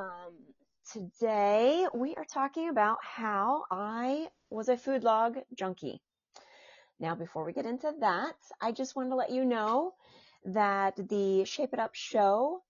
Um, today we are talking about how I was a food log junkie. Now, before we get into that, I just wanted to let you know that the Shape It Up show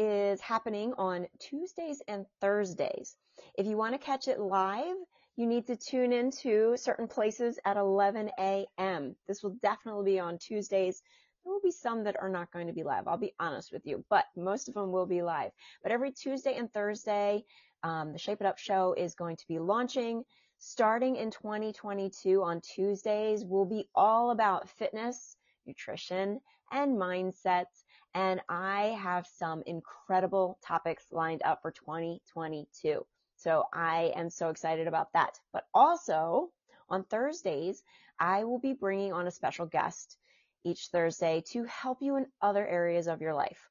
is happening on Tuesdays and Thursdays. If you want to catch it live, you need to tune into certain places at 11 a.m. This will definitely be on Tuesdays. There will be some that are not going to be live. I'll be honest with you, but most of them will be live. But every Tuesday and Thursday, um, the Shape It Up show is going to be launching starting in 2022 on Tuesdays will be all about fitness, nutrition, and mindset. And I have some incredible topics lined up for 2022. So I am so excited about that. But also on Thursdays, I will be bringing on a special guest each Thursday to help you in other areas of your life.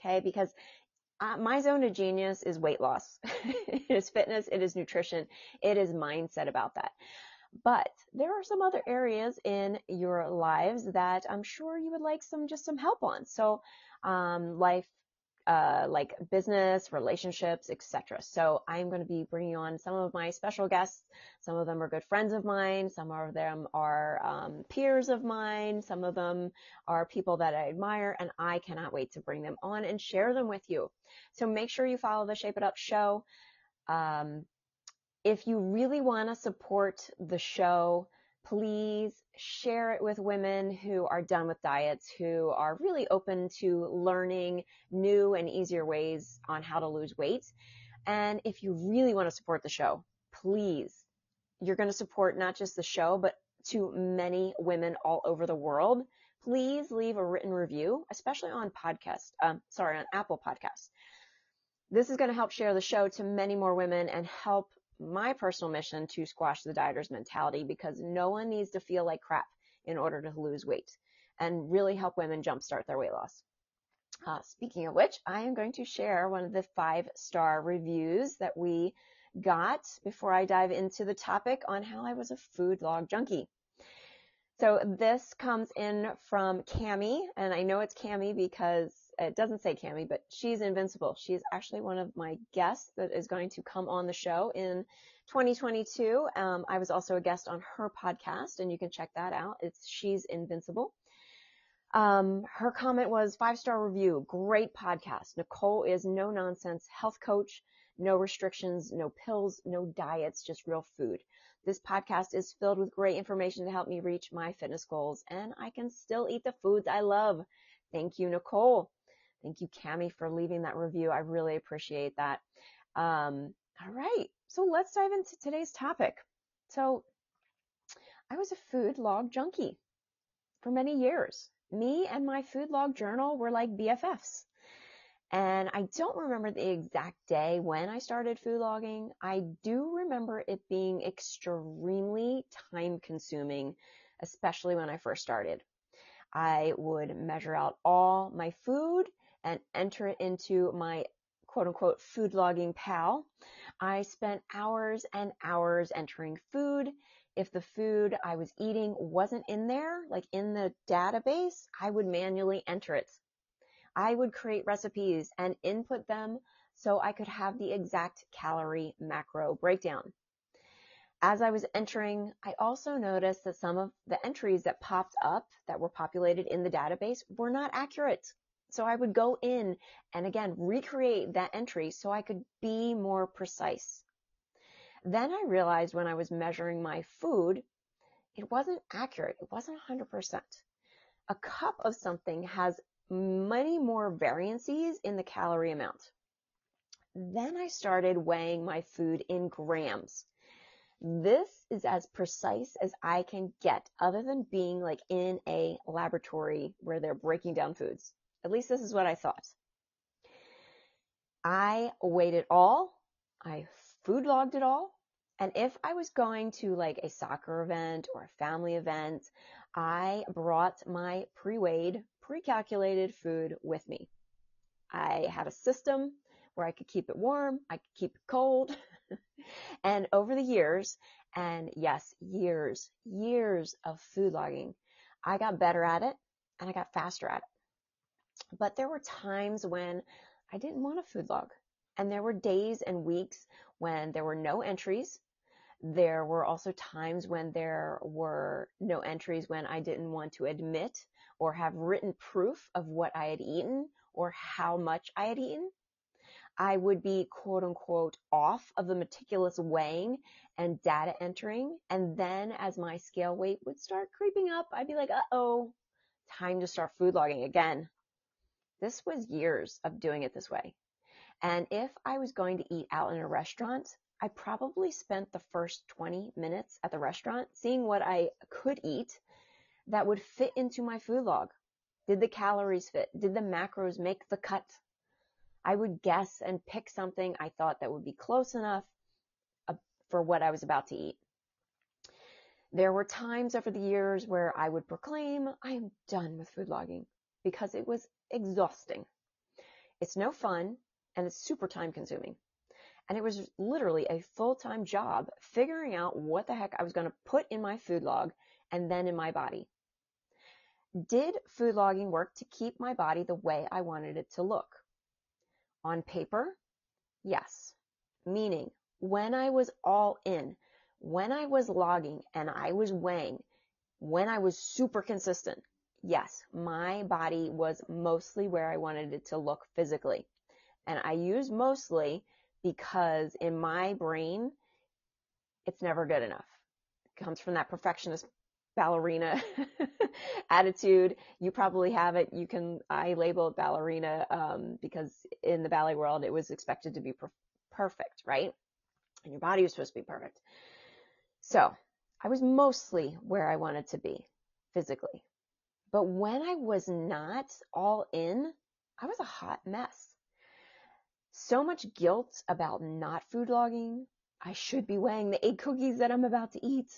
Okay. Because uh, my zone of genius is weight loss. it is fitness. It is nutrition. It is mindset about that. But there are some other areas in your lives that I'm sure you would like some, just some help on. So, um, life uh, like business, relationships, etc. So I'm going to be bringing on some of my special guests. Some of them are good friends of mine. Some of them are um, peers of mine. Some of them are people that I admire, and I cannot wait to bring them on and share them with you. So make sure you follow the Shape It Up show. Um, if you really want to support the show, please share it with women who are done with diets, who are really open to learning new and easier ways on how to lose weight. And if you really want to support the show, please, you're going to support not just the show, but to many women all over the world. Please leave a written review, especially on podcast, um, sorry, on Apple Podcasts. This is going to help share the show to many more women and help my personal mission to squash the dieter's mentality because no one needs to feel like crap in order to lose weight and really help women jumpstart their weight loss. Uh, speaking of which, I am going to share one of the five star reviews that we got before I dive into the topic on how I was a food log junkie. So this comes in from Cami, and I know it's Cami because it doesn't say Cami, but she's invincible. She's actually one of my guests that is going to come on the show in 2022. Um, I was also a guest on her podcast, and you can check that out. It's She's Invincible. Um, her comment was five star review, great podcast. Nicole is no nonsense health coach, no restrictions, no pills, no diets, just real food. This podcast is filled with great information to help me reach my fitness goals, and I can still eat the foods I love. Thank you, Nicole. Thank you, Cami, for leaving that review. I really appreciate that. Um, all right. So let's dive into today's topic. So I was a food log junkie for many years. Me and my food log journal were like BFFs. And I don't remember the exact day when I started food logging. I do remember it being extremely time consuming, especially when I first started. I would measure out all my food and enter it into my quote unquote food logging pal. I spent hours and hours entering food. If the food I was eating wasn't in there, like in the database, I would manually enter it. I would create recipes and input them so I could have the exact calorie macro breakdown. As I was entering, I also noticed that some of the entries that popped up that were populated in the database were not accurate. So I would go in and again recreate that entry so I could be more precise. Then I realized when I was measuring my food, it wasn't accurate. It wasn't 100%. A cup of something has many more variances in the calorie amount. Then I started weighing my food in grams. This is as precise as I can get other than being like in a laboratory where they're breaking down foods. At least this is what I thought. I weighed it all. I food logged it all. And if I was going to like a soccer event or a family event, I brought my pre-weighed, pre-calculated food with me. I had a system where I could keep it warm, I could keep it cold. and over the years, and yes, years, years of food logging, I got better at it and I got faster at it. But there were times when I didn't want a food log And there were days and weeks when there were no entries. There were also times when there were no entries when I didn't want to admit or have written proof of what I had eaten or how much I had eaten. I would be quote unquote off of the meticulous weighing and data entering. And then as my scale weight would start creeping up, I'd be like, uh oh, time to start food logging again. This was years of doing it this way. And if I was going to eat out in a restaurant, I probably spent the first 20 minutes at the restaurant seeing what I could eat that would fit into my food log. Did the calories fit? Did the macros make the cut? I would guess and pick something I thought that would be close enough uh, for what I was about to eat. There were times over the years where I would proclaim, I am done with food logging because it was exhausting. It's no fun and it's super time consuming. And it was literally a full time job figuring out what the heck I was going to put in my food log and then in my body. Did food logging work to keep my body the way I wanted it to look? On paper, yes. Meaning, when I was all in, when I was logging and I was weighing, when I was super consistent, yes, my body was mostly where I wanted it to look physically. And I use mostly because in my brain, it's never good enough. It comes from that perfectionist ballerina attitude. You probably have it. You can, I label it ballerina, um, because in the ballet world, it was expected to be per- perfect, right? And your body was supposed to be perfect. So I was mostly where I wanted to be physically. But when I was not all in, I was a hot mess. So much guilt about not food logging. I should be weighing the eight cookies that I'm about to eat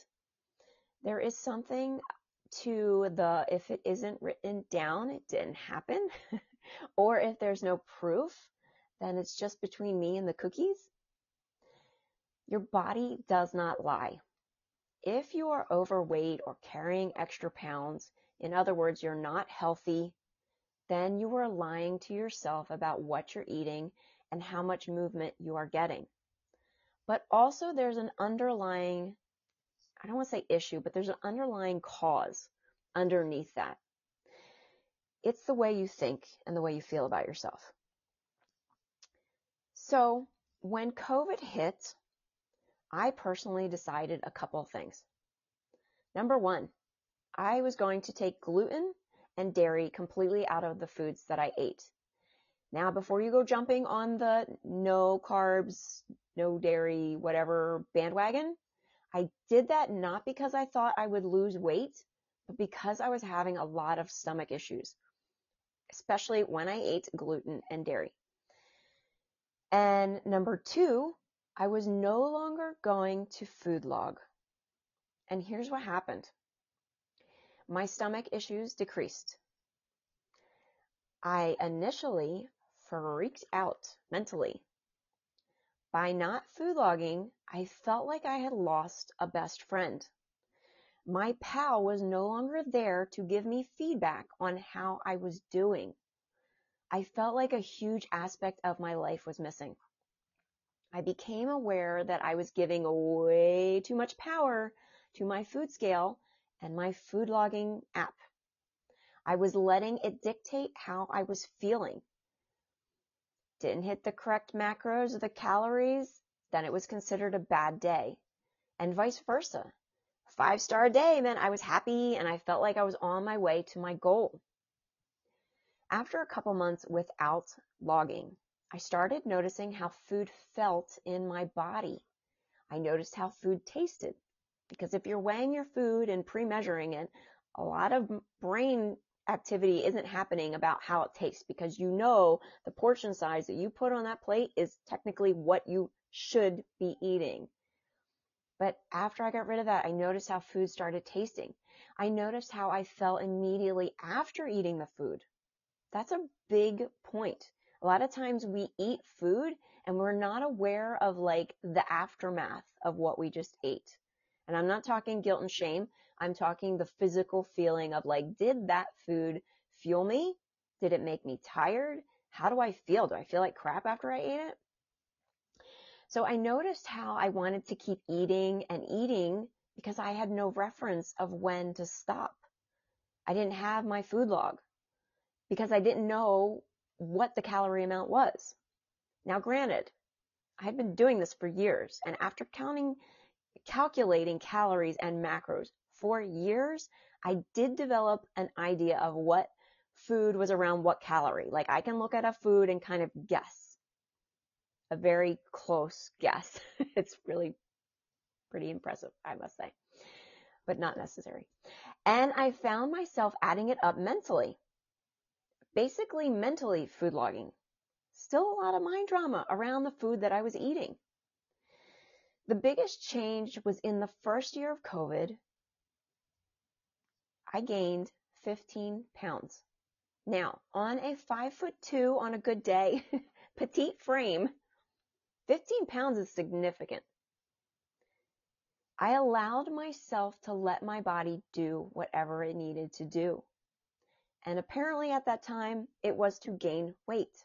there is something to the if it isn't written down, it didn't happen. or if there's no proof, then it's just between me and the cookies. Your body does not lie. If you are overweight or carrying extra pounds, in other words, you're not healthy, then you are lying to yourself about what you're eating and how much movement you are getting. But also there's an underlying I don't want to say issue, but there's an underlying cause underneath that. It's the way you think and the way you feel about yourself. So when COVID hit, I personally decided a couple of things. Number one, I was going to take gluten and dairy completely out of the foods that I ate. Now, before you go jumping on the no carbs, no dairy, whatever bandwagon, I did that not because I thought I would lose weight, but because I was having a lot of stomach issues, especially when I ate gluten and dairy. And number two, I was no longer going to food log. And here's what happened. My stomach issues decreased. I initially freaked out mentally by not food logging, I felt like I had lost a best friend. My pal was no longer there to give me feedback on how I was doing. I felt like a huge aspect of my life was missing. I became aware that I was giving way too much power to my food scale and my food logging app. I was letting it dictate how I was feeling didn't hit the correct macros or the calories, then it was considered a bad day. And vice versa. Five star day meant I was happy and I felt like I was on my way to my goal. After a couple months without logging, I started noticing how food felt in my body. I noticed how food tasted. Because if you're weighing your food and pre-measuring it, a lot of brain activity isn't happening about how it tastes because you know the portion size that you put on that plate is technically what you should be eating. But after I got rid of that, I noticed how food started tasting. I noticed how I felt immediately after eating the food. That's a big point. A lot of times we eat food and we're not aware of like the aftermath of what we just ate. And I'm not talking guilt and shame. I'm talking the physical feeling of like, did that food fuel me? Did it make me tired? How do I feel? Do I feel like crap after I ate it? So I noticed how I wanted to keep eating and eating because I had no reference of when to stop. I didn't have my food log because I didn't know what the calorie amount was. Now, granted, I had been doing this for years, and after counting, calculating calories and macros for years, I did develop an idea of what food was around what calorie. Like I can look at a food and kind of guess a very close guess. it's really pretty impressive, I must say, but not necessary. And I found myself adding it up mentally, basically mentally food logging. Still a lot of mind drama around the food that I was eating. The biggest change was in the first year of COVID. I gained 15 pounds. Now, on a five foot two on a good day, petite frame, 15 pounds is significant. I allowed myself to let my body do whatever it needed to do. And apparently at that time, it was to gain weight.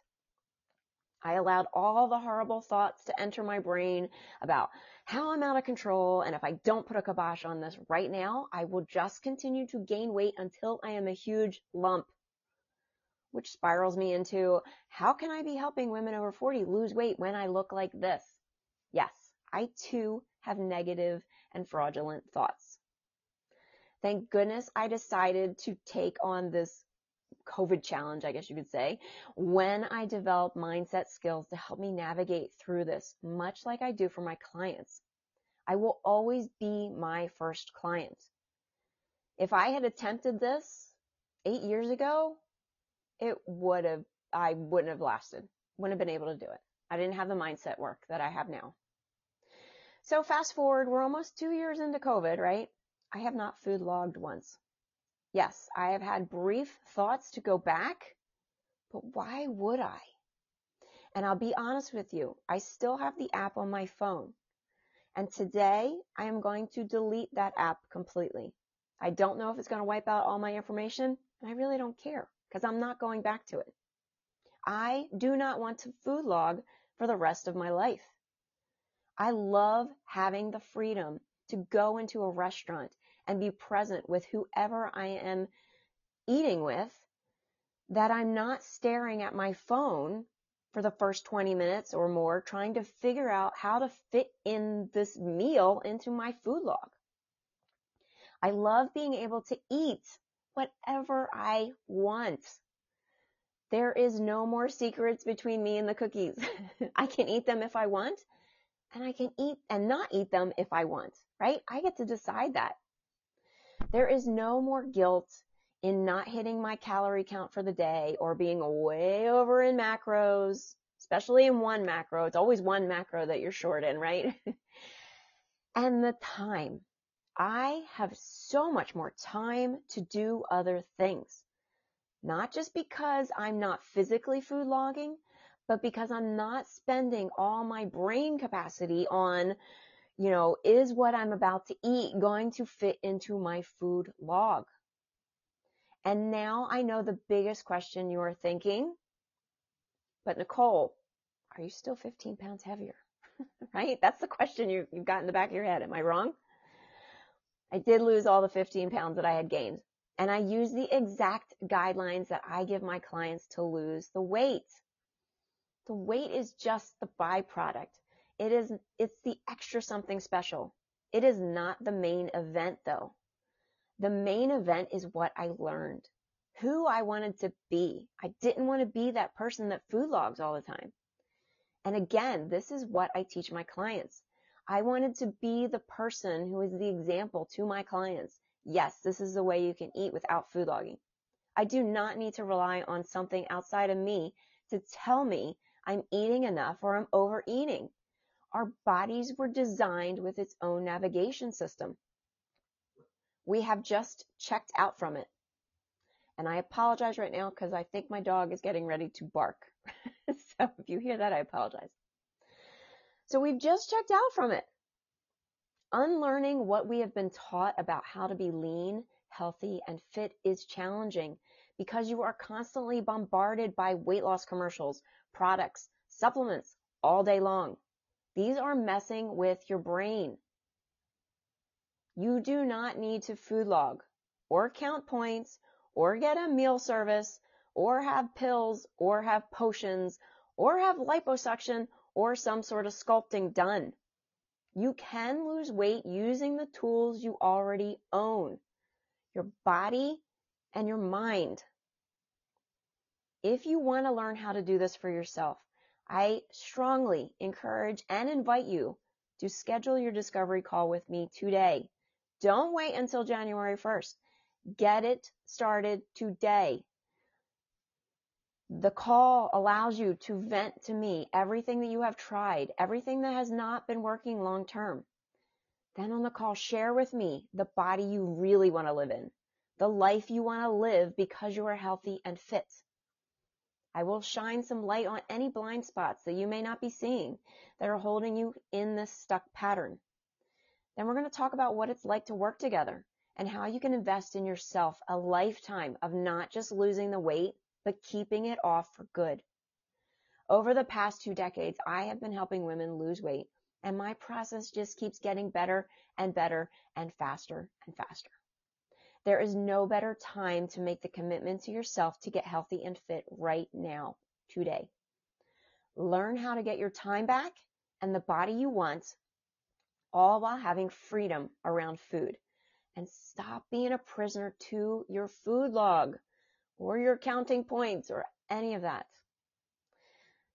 I allowed all the horrible thoughts to enter my brain about how I'm out of control. And if I don't put a kibosh on this right now, I will just continue to gain weight until I am a huge lump, which spirals me into how can I be helping women over 40 lose weight when I look like this? Yes, I too have negative and fraudulent thoughts. Thank goodness I decided to take on this COVID challenge, I guess you could say, when I develop mindset skills to help me navigate through this, much like I do for my clients. I will always be my first client. If I had attempted this eight years ago, it would have, I wouldn't have lasted, wouldn't have been able to do it. I didn't have the mindset work that I have now. So fast forward, we're almost two years into COVID, right? I have not food logged once. Yes, I have had brief thoughts to go back, but why would I? And I'll be honest with you, I still have the app on my phone. And today I am going to delete that app completely. I don't know if it's going to wipe out all my information, and I really don't care because I'm not going back to it. I do not want to food log for the rest of my life. I love having the freedom to go into a restaurant and be present with whoever I am eating with, that I'm not staring at my phone for the first 20 minutes or more trying to figure out how to fit in this meal into my food log. I love being able to eat whatever I want. There is no more secrets between me and the cookies. I can eat them if I want and I can eat and not eat them if I want, right? I get to decide that. There is no more guilt in not hitting my calorie count for the day or being way over in macros, especially in one macro. It's always one macro that you're short in, right? and the time. I have so much more time to do other things. Not just because I'm not physically food logging, but because I'm not spending all my brain capacity on you know, is what I'm about to eat going to fit into my food log? And now I know the biggest question you are thinking, but Nicole, are you still 15 pounds heavier? right? That's the question you, you've got in the back of your head. Am I wrong? I did lose all the 15 pounds that I had gained. And I use the exact guidelines that I give my clients to lose the weight. The weight is just the byproduct. It is, it's the extra something special. It is not the main event though. The main event is what I learned, who I wanted to be. I didn't want to be that person that food logs all the time. And again, this is what I teach my clients. I wanted to be the person who is the example to my clients. Yes, this is the way you can eat without food logging. I do not need to rely on something outside of me to tell me I'm eating enough or I'm overeating. Our bodies were designed with its own navigation system. We have just checked out from it. And I apologize right now because I think my dog is getting ready to bark. so if you hear that, I apologize. So we've just checked out from it. Unlearning what we have been taught about how to be lean, healthy, and fit is challenging because you are constantly bombarded by weight loss commercials, products, supplements all day long. These are messing with your brain. You do not need to food log or count points or get a meal service or have pills or have potions or have liposuction or some sort of sculpting done. You can lose weight using the tools you already own, your body and your mind. If you want to learn how to do this for yourself, I strongly encourage and invite you to schedule your discovery call with me today. Don't wait until January 1st. Get it started today. The call allows you to vent to me everything that you have tried, everything that has not been working long term. Then on the call, share with me the body you really want to live in, the life you want to live because you are healthy and fit. I will shine some light on any blind spots that you may not be seeing that are holding you in this stuck pattern. Then we're going to talk about what it's like to work together and how you can invest in yourself a lifetime of not just losing the weight, but keeping it off for good. Over the past two decades, I have been helping women lose weight, and my process just keeps getting better and better and faster and faster. There is no better time to make the commitment to yourself to get healthy and fit right now, today. Learn how to get your time back and the body you want, all while having freedom around food. And stop being a prisoner to your food log or your counting points or any of that.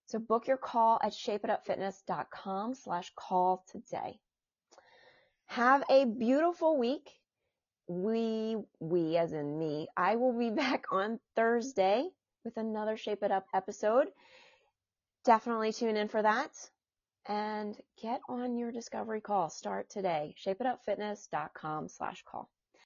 So book your call at shapeitupfitness.com slash call today. Have a beautiful week. We, we as in me, I will be back on Thursday with another Shape It Up episode. Definitely tune in for that and get on your discovery call. Start today. ShapeItUpFitness.com slash call.